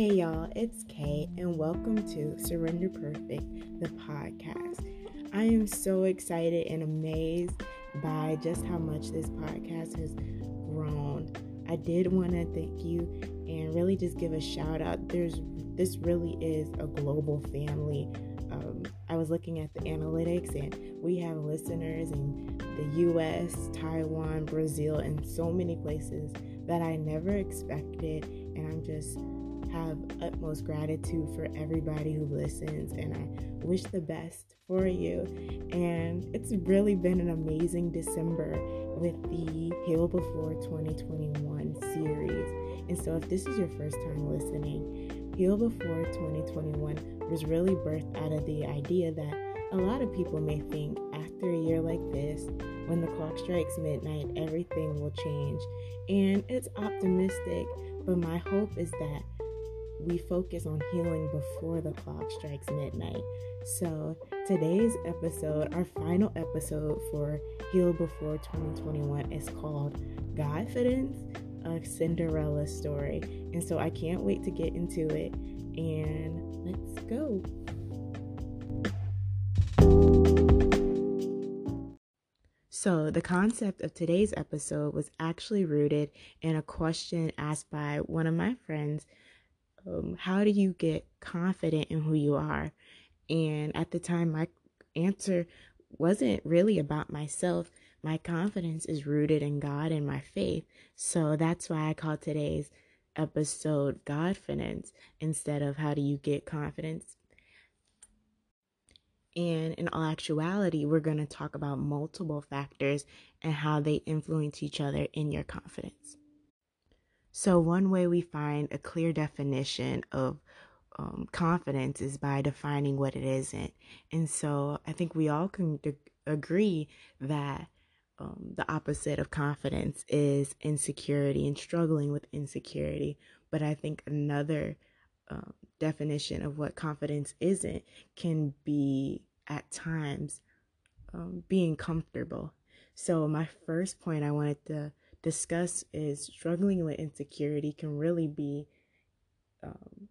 Hey y'all, it's Kay, and welcome to Surrender Perfect, the podcast. I am so excited and amazed by just how much this podcast has grown. I did want to thank you and really just give a shout out. There's this really is a global family. Um, I was looking at the analytics, and we have listeners in the US, Taiwan, Brazil, and so many places that I never expected. And I'm just have utmost gratitude for everybody who listens, and I wish the best for you. And it's really been an amazing December with the Heal Before 2021 series. And so, if this is your first time listening, Heal Before 2021 was really birthed out of the idea that a lot of people may think after a year like this, when the clock strikes midnight, everything will change. And it's optimistic, but my hope is that we focus on healing before the clock strikes midnight. So, today's episode, our final episode for Heal Before 2021, is called Godfidence, a Cinderella story. And so, I can't wait to get into it. And let's go. So, the concept of today's episode was actually rooted in a question asked by one of my friends um, how do you get confident in who you are? And at the time, my answer wasn't really about myself. My confidence is rooted in God and my faith. So that's why I call today's episode Godfidence instead of how do you get confidence. And in all actuality, we're going to talk about multiple factors and how they influence each other in your confidence. So, one way we find a clear definition of um, confidence is by defining what it isn't. And so, I think we all can de- agree that um, the opposite of confidence is insecurity and struggling with insecurity. But I think another um, definition of what confidence isn't can be at times um, being comfortable. So, my first point I wanted to discuss is struggling with insecurity can really be um,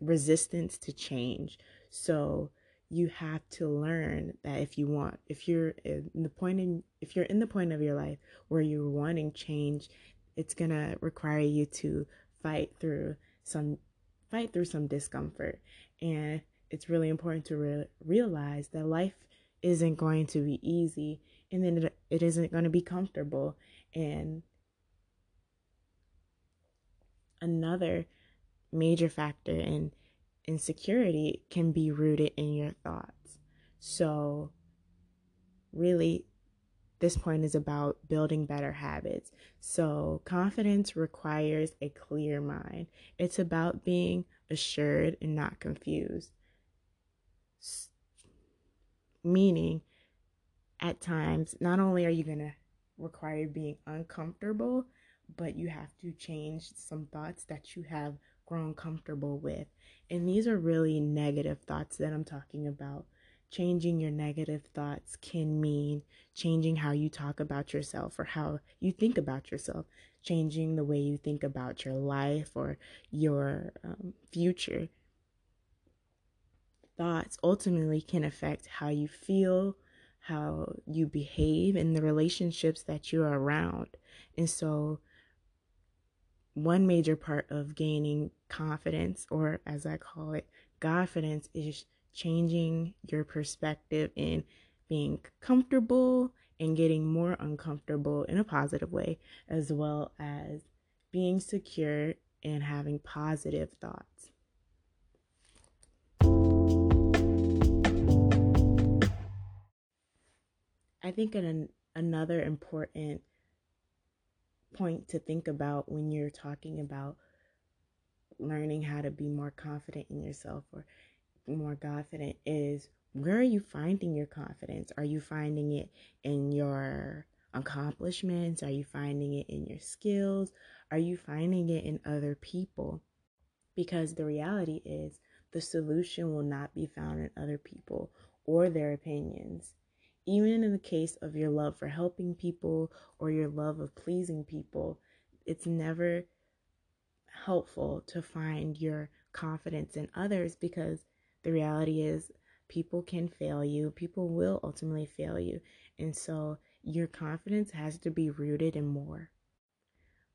resistance to change. So you have to learn that if you want, if you're in the point in, if you're in the point of your life where you're wanting change, it's gonna require you to fight through some, fight through some discomfort, and it's really important to re- realize that life isn't going to be easy and then it, it isn't going to be comfortable. And another major factor in insecurity can be rooted in your thoughts. So, really, this point is about building better habits. So, confidence requires a clear mind, it's about being assured and not confused. Meaning, at times, not only are you going to require being uncomfortable, but you have to change some thoughts that you have grown comfortable with. And these are really negative thoughts that I'm talking about. Changing your negative thoughts can mean changing how you talk about yourself or how you think about yourself, changing the way you think about your life or your um, future. Thoughts ultimately can affect how you feel, how you behave and the relationships that you're around. And so, one major part of gaining confidence, or as I call it, Godfidence, is changing your perspective and being comfortable and getting more uncomfortable in a positive way, as well as being secure and having positive thoughts. I think an, another important point to think about when you're talking about learning how to be more confident in yourself or more confident is where are you finding your confidence? Are you finding it in your accomplishments? Are you finding it in your skills? Are you finding it in other people? Because the reality is, the solution will not be found in other people or their opinions even in the case of your love for helping people or your love of pleasing people, it's never helpful to find your confidence in others because the reality is people can fail you, people will ultimately fail you. And so your confidence has to be rooted in more.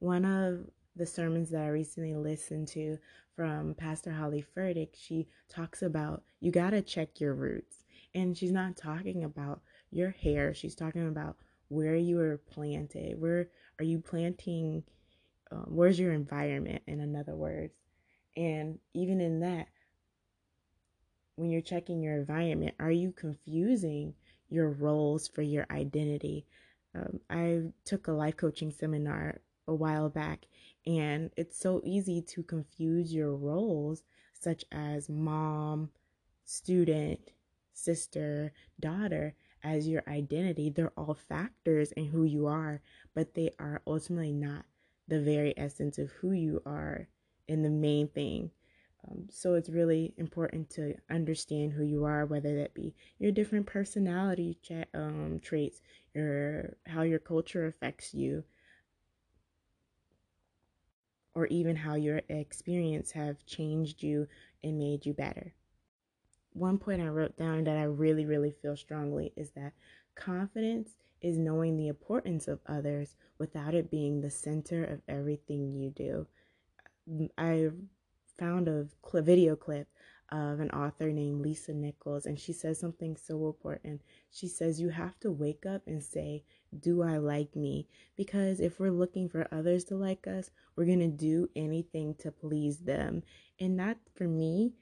One of the sermons that I recently listened to from Pastor Holly Furtick, she talks about you got to check your roots. And she's not talking about your hair, she's talking about where you were planted. Where are you planting? Um, where's your environment, in another words? And even in that, when you're checking your environment, are you confusing your roles for your identity? Um, I took a life coaching seminar a while back, and it's so easy to confuse your roles, such as mom, student, sister, daughter, as your identity. They're all factors in who you are, but they are ultimately not the very essence of who you are and the main thing. Um, so it's really important to understand who you are, whether that be your different personality um, traits, your how your culture affects you, or even how your experience have changed you and made you better. One point I wrote down that I really, really feel strongly is that confidence is knowing the importance of others without it being the center of everything you do. Mm, I found a video clip of an author named Lisa Nichols, and she says something so important. She says, You have to wake up and say, Do I like me? Because if we're looking for others to like us, we're going to do anything to please them. And that, for me,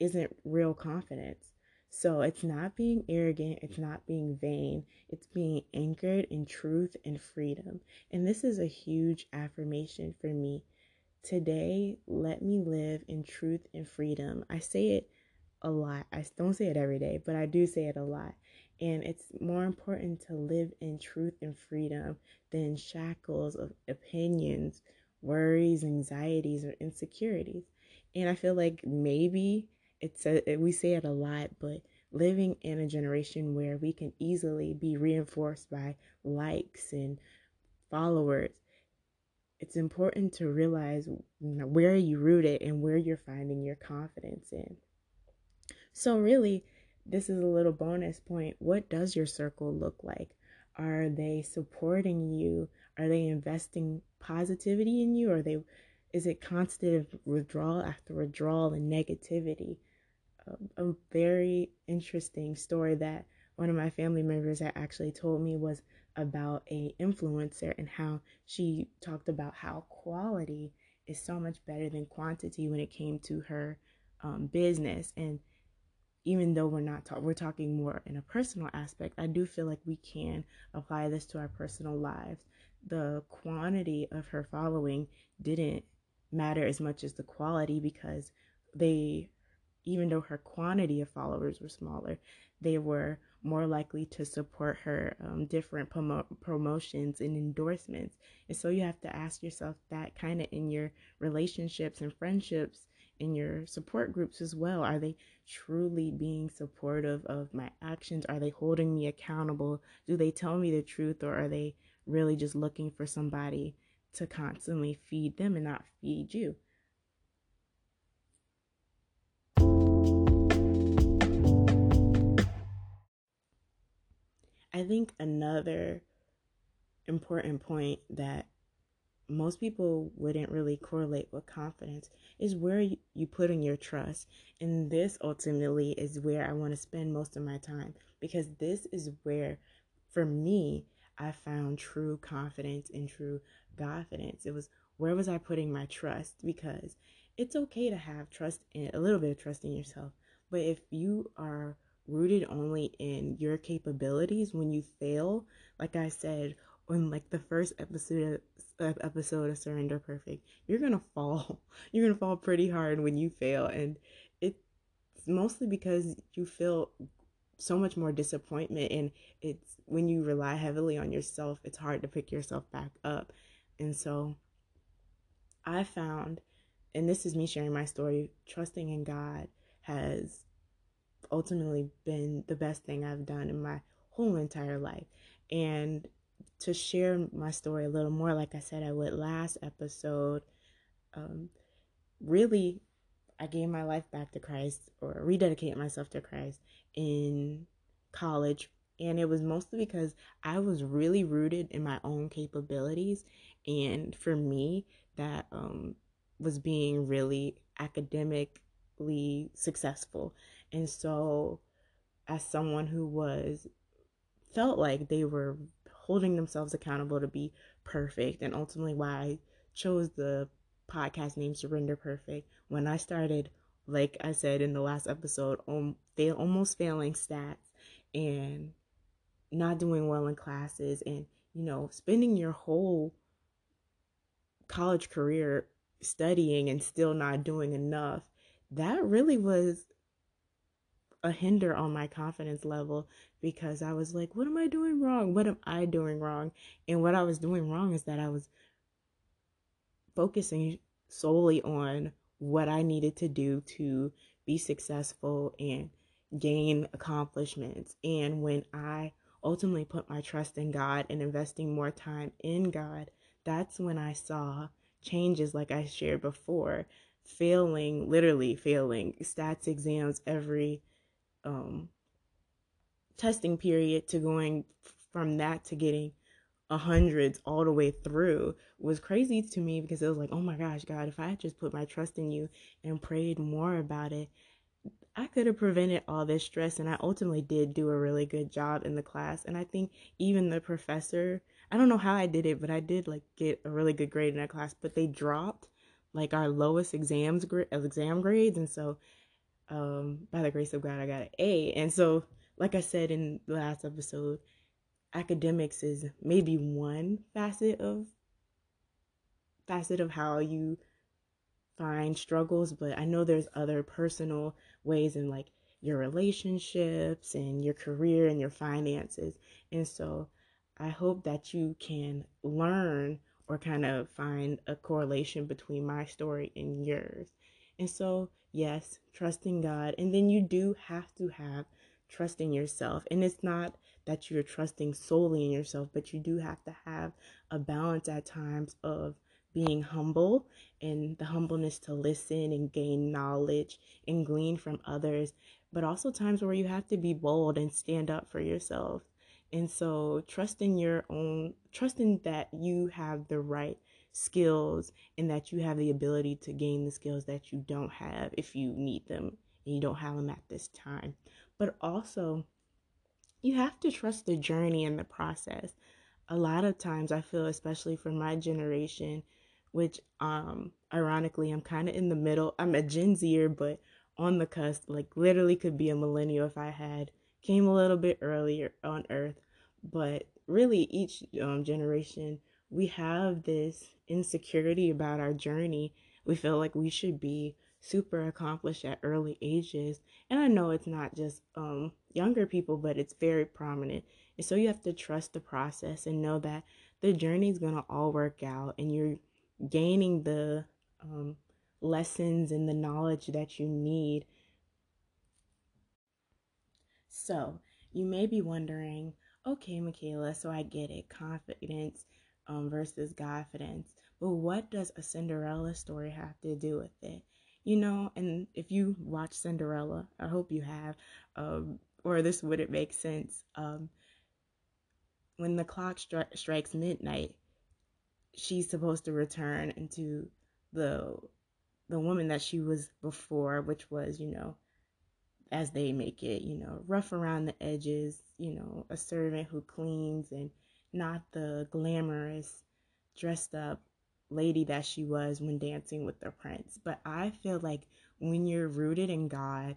isn't real confidence. So it's not being arrogant, it's not being vain, it's being anchored in truth and freedom. And this is a huge affirmation for me Today, let me live in truth and freedom. I say it a lot. I don't say it every day, but I do say it a lot. And it's more important to live in truth and freedom than shackles of opinions, worries, anxieties, or insecurities. And I feel like maybe it's a, we say it a lot, but living in a generation where we can easily be reinforced by likes and followers it's important to realize where you rooted and where you're finding your confidence in. So, really, this is a little bonus point. What does your circle look like? Are they supporting you? Are they investing positivity in you? Or they is it constant withdrawal after withdrawal and negativity? A very interesting story that one of my family members had actually told me was about a influencer and how she talked about how quality is so much better than quantity when it came to her um, business. And even though we're not talking we're talking more in a personal aspect i do feel like we can apply this to our personal lives. The quantity of her following didn't matter as much as the quality because they even though her quantity of followers were smaller they were more likely to support her um, different promo- promotions and endorsements. And so you have to ask yourself that kind of in your relationships and friendships, in your support groups as well. Are they truly being supportive of my actions? Are they holding me accountable? Do they tell me the truth or are they really just looking for somebody to constantly feed them and not feed you? I think another important point that most people wouldn't really correlate with confidence is where you, put in your trust. And this ultimately is where I want to spend most of my time because this is where, for me, I found true confidence and true Godfidence. It was where was I putting my trust? Because it's okay to have trust in a little bit of trust in yourself. But if you are rooted only in your capabilities when you fail like i said on like the first episode of, episode of surrender perfect you're gonna fall. You're gonna fall pretty hard when you fail and it's mostly because you feel so much more disappointment and it's when you rely heavily on yourself it's hard to pick yourself back up. And so i found and this is me sharing my story trusting in god has ultimately been the best thing I've done in my whole entire life. And to share my story a little more, like I said I would last episode, um, really, I gave my life back to Christ or rededicated myself to Christ in college. And it was mostly because I was really rooted in my own capabilities. And for me, that um, was being really academically successful. And so, as someone who was felt like they were holding themselves accountable to be perfect, and ultimately why I chose the podcast name Surrender Perfect when I started, like I said in the last episode, um, fail, almost failing stats and not doing well in classes, and you know, spending your whole college career studying and still not doing enough, that really was a hinder on my confidence level because I was like, what am I doing wrong? What am I doing wrong? And what I was doing wrong is that I was focusing solely on what I needed to do to be successful and gain accomplishments. And when I ultimately put my trust in God and investing more time in God, that's when I saw changes like I shared before, failing, literally failing stats exams every um, testing period to going from that to getting a hundreds all the way through was crazy to me because it was like, oh my gosh, God, if I just put my trust in you and prayed more about it, I could have prevented all this stress. And I ultimately did do a really good job in the class. And I think even the professor, I don't know how I did it, but I did like get a really good grade in that class. But they dropped like our lowest exams exam grades, and so um, by the grace of God, I got an A. And so, like I said in the last episode, academics is maybe one facet of facet of how you find struggles, but I know there's other personal ways in like your relationships and your career and your finances. And so I hope that you can learn or kind of find a correlation between my story and yours. And so, yes, trusting God. And then you do have to have trust in yourself. And it's not that you're trusting solely in yourself, but you do have to have a balance at times of being humble and the humbleness to listen and gain knowledge and glean from others, but also times where you have to be bold and stand up for yourself. And so, trusting your own, trusting that you have the right skills and that you have the ability to gain the skills that you don't have if you need them and you don't have them at this time. But also, you have to trust the journey and the process. A lot of times, I feel, especially for my generation, which um ironically I'm kind of in the middle. I'm a Gen Zer, but on the cusp, like literally could be a millennial if I had came a little bit earlier on Earth. But really, each um, generation we have this insecurity about our journey. We feel like we should be super accomplished at early ages. And I know it's not just um, younger people, but it's very prominent. And so you have to trust the process and know that the journey is going to all work out and you're gaining the um, lessons and the knowledge that you need. So you may be wondering, okay, Michaela, so I get it. Godfidence um, versus confidence. But what does a Cinderella story have to do with it? You know, and if you watch Cinderella, I hope you have, um, or this wouldn't make sense. Um, when the clock stri- strikes midnight, she's supposed to return into the the woman that she was before, which was, you know, as they make it, you know, rough around the edges, you know, a servant who cleans and not the glamorous, dressed up lady that she was when dancing with the prince. But I feel like when you're rooted in God,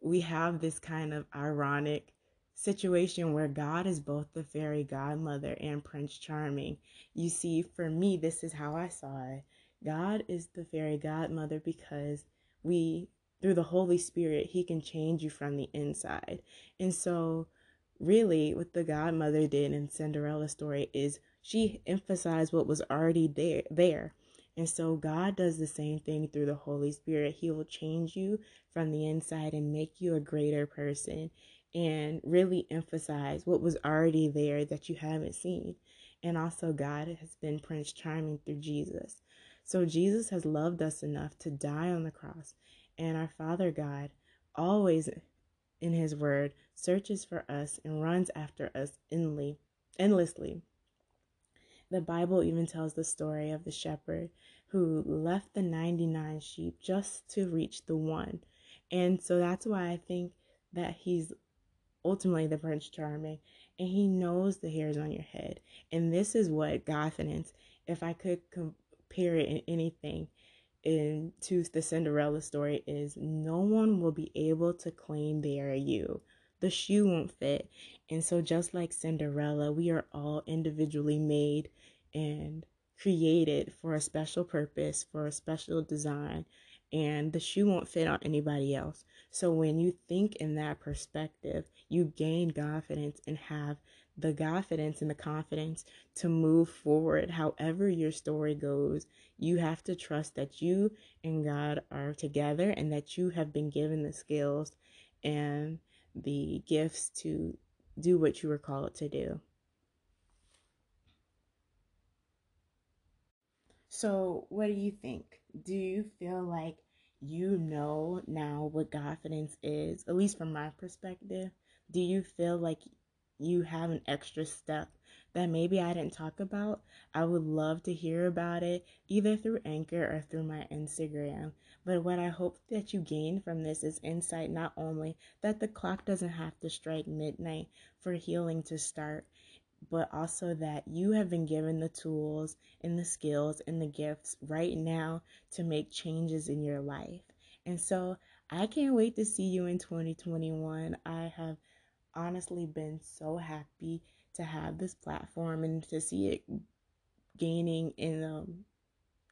we have this kind of ironic situation where God is both the fairy godmother and Prince Charming. You see, for me, this is how I saw it. God is the fairy godmother because we, through the Holy Spirit, He can change you from the inside. And so really what the godmother did in Cinderella's story is she emphasized what was already there there. And so God does the same thing through the Holy Spirit. He will change you from the inside and make you a greater person and really emphasize what was already there that you haven't seen. And also God has been Prince Charming through Jesus. So Jesus has loved us enough to die on the cross. And our Father God always in his word searches for us and runs after us endlessly. The Bible even tells the story of the shepherd who left the 99 sheep just to reach the one. And so that's why I think that he's ultimately the Prince Charming and he knows the hairs on your head. And this is what confidence, if I could compare it in anything, into the Cinderella story is no one will be able to claim they are you. The shoe won't fit. And so, just like Cinderella, we are all individually made and created for a special purpose, for a special design, and the shoe won't fit on anybody else. So, when you think in that perspective, you gain confidence and have the confidence and the Godfidence to move forward however your story goes. You have to trust that you and God are together and that you have been given the skills and the gifts to do what you were called to do. So, what do you think? Do you feel like you know now what confidence is, at least from my perspective? Do you feel like you have an extra step that maybe I didn't talk about, I would love to hear about it either through Anchor or through my Instagram. But what I hope that you gain from this is insight not only that the clock doesn't have to strike midnight for healing to start, but also that you have been given the tools and the skills and the gifts right now to make changes in your life. And so I can't wait to see you in 2021. I have honestly been so happy to have this platform and to see it gaining in um,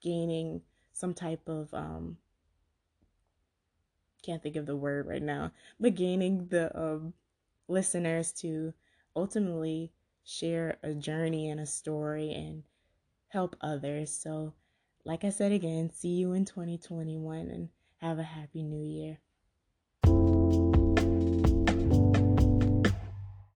gaining some type of um, can't think of the word right now, but gaining the um, listeners to ultimately share a journey and a story and help others. So, like I said again, see you in 2021 and have a happy new year.